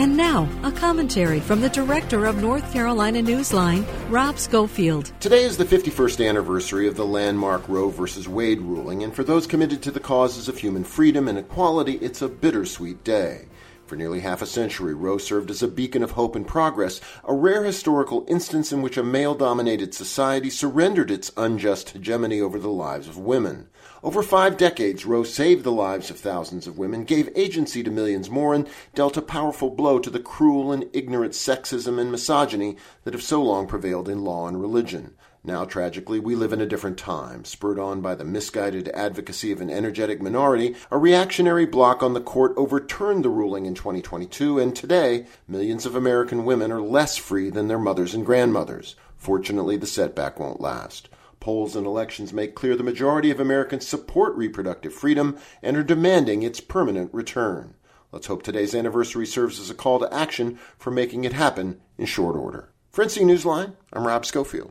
And now, a commentary from the director of North Carolina Newsline, Rob Schofield. Today is the 51st anniversary of the landmark Roe v. Wade ruling, and for those committed to the causes of human freedom and equality, it's a bittersweet day. For nearly half a century, Roe served as a beacon of hope and progress, a rare historical instance in which a male dominated society surrendered its unjust hegemony over the lives of women. Over five decades, Roe saved the lives of thousands of women, gave agency to millions more, and dealt a powerful blow to the cruel and ignorant sexism and misogyny that have so long prevailed in law and religion. Now, tragically, we live in a different time. Spurred on by the misguided advocacy of an energetic minority, a reactionary bloc on the court overturned the ruling in 2022, and today, millions of American women are less free than their mothers and grandmothers. Fortunately, the setback won't last. Polls and elections make clear the majority of Americans support reproductive freedom and are demanding its permanent return. Let's hope today's anniversary serves as a call to action for making it happen in short order. For NC Newsline, I'm Rob Schofield.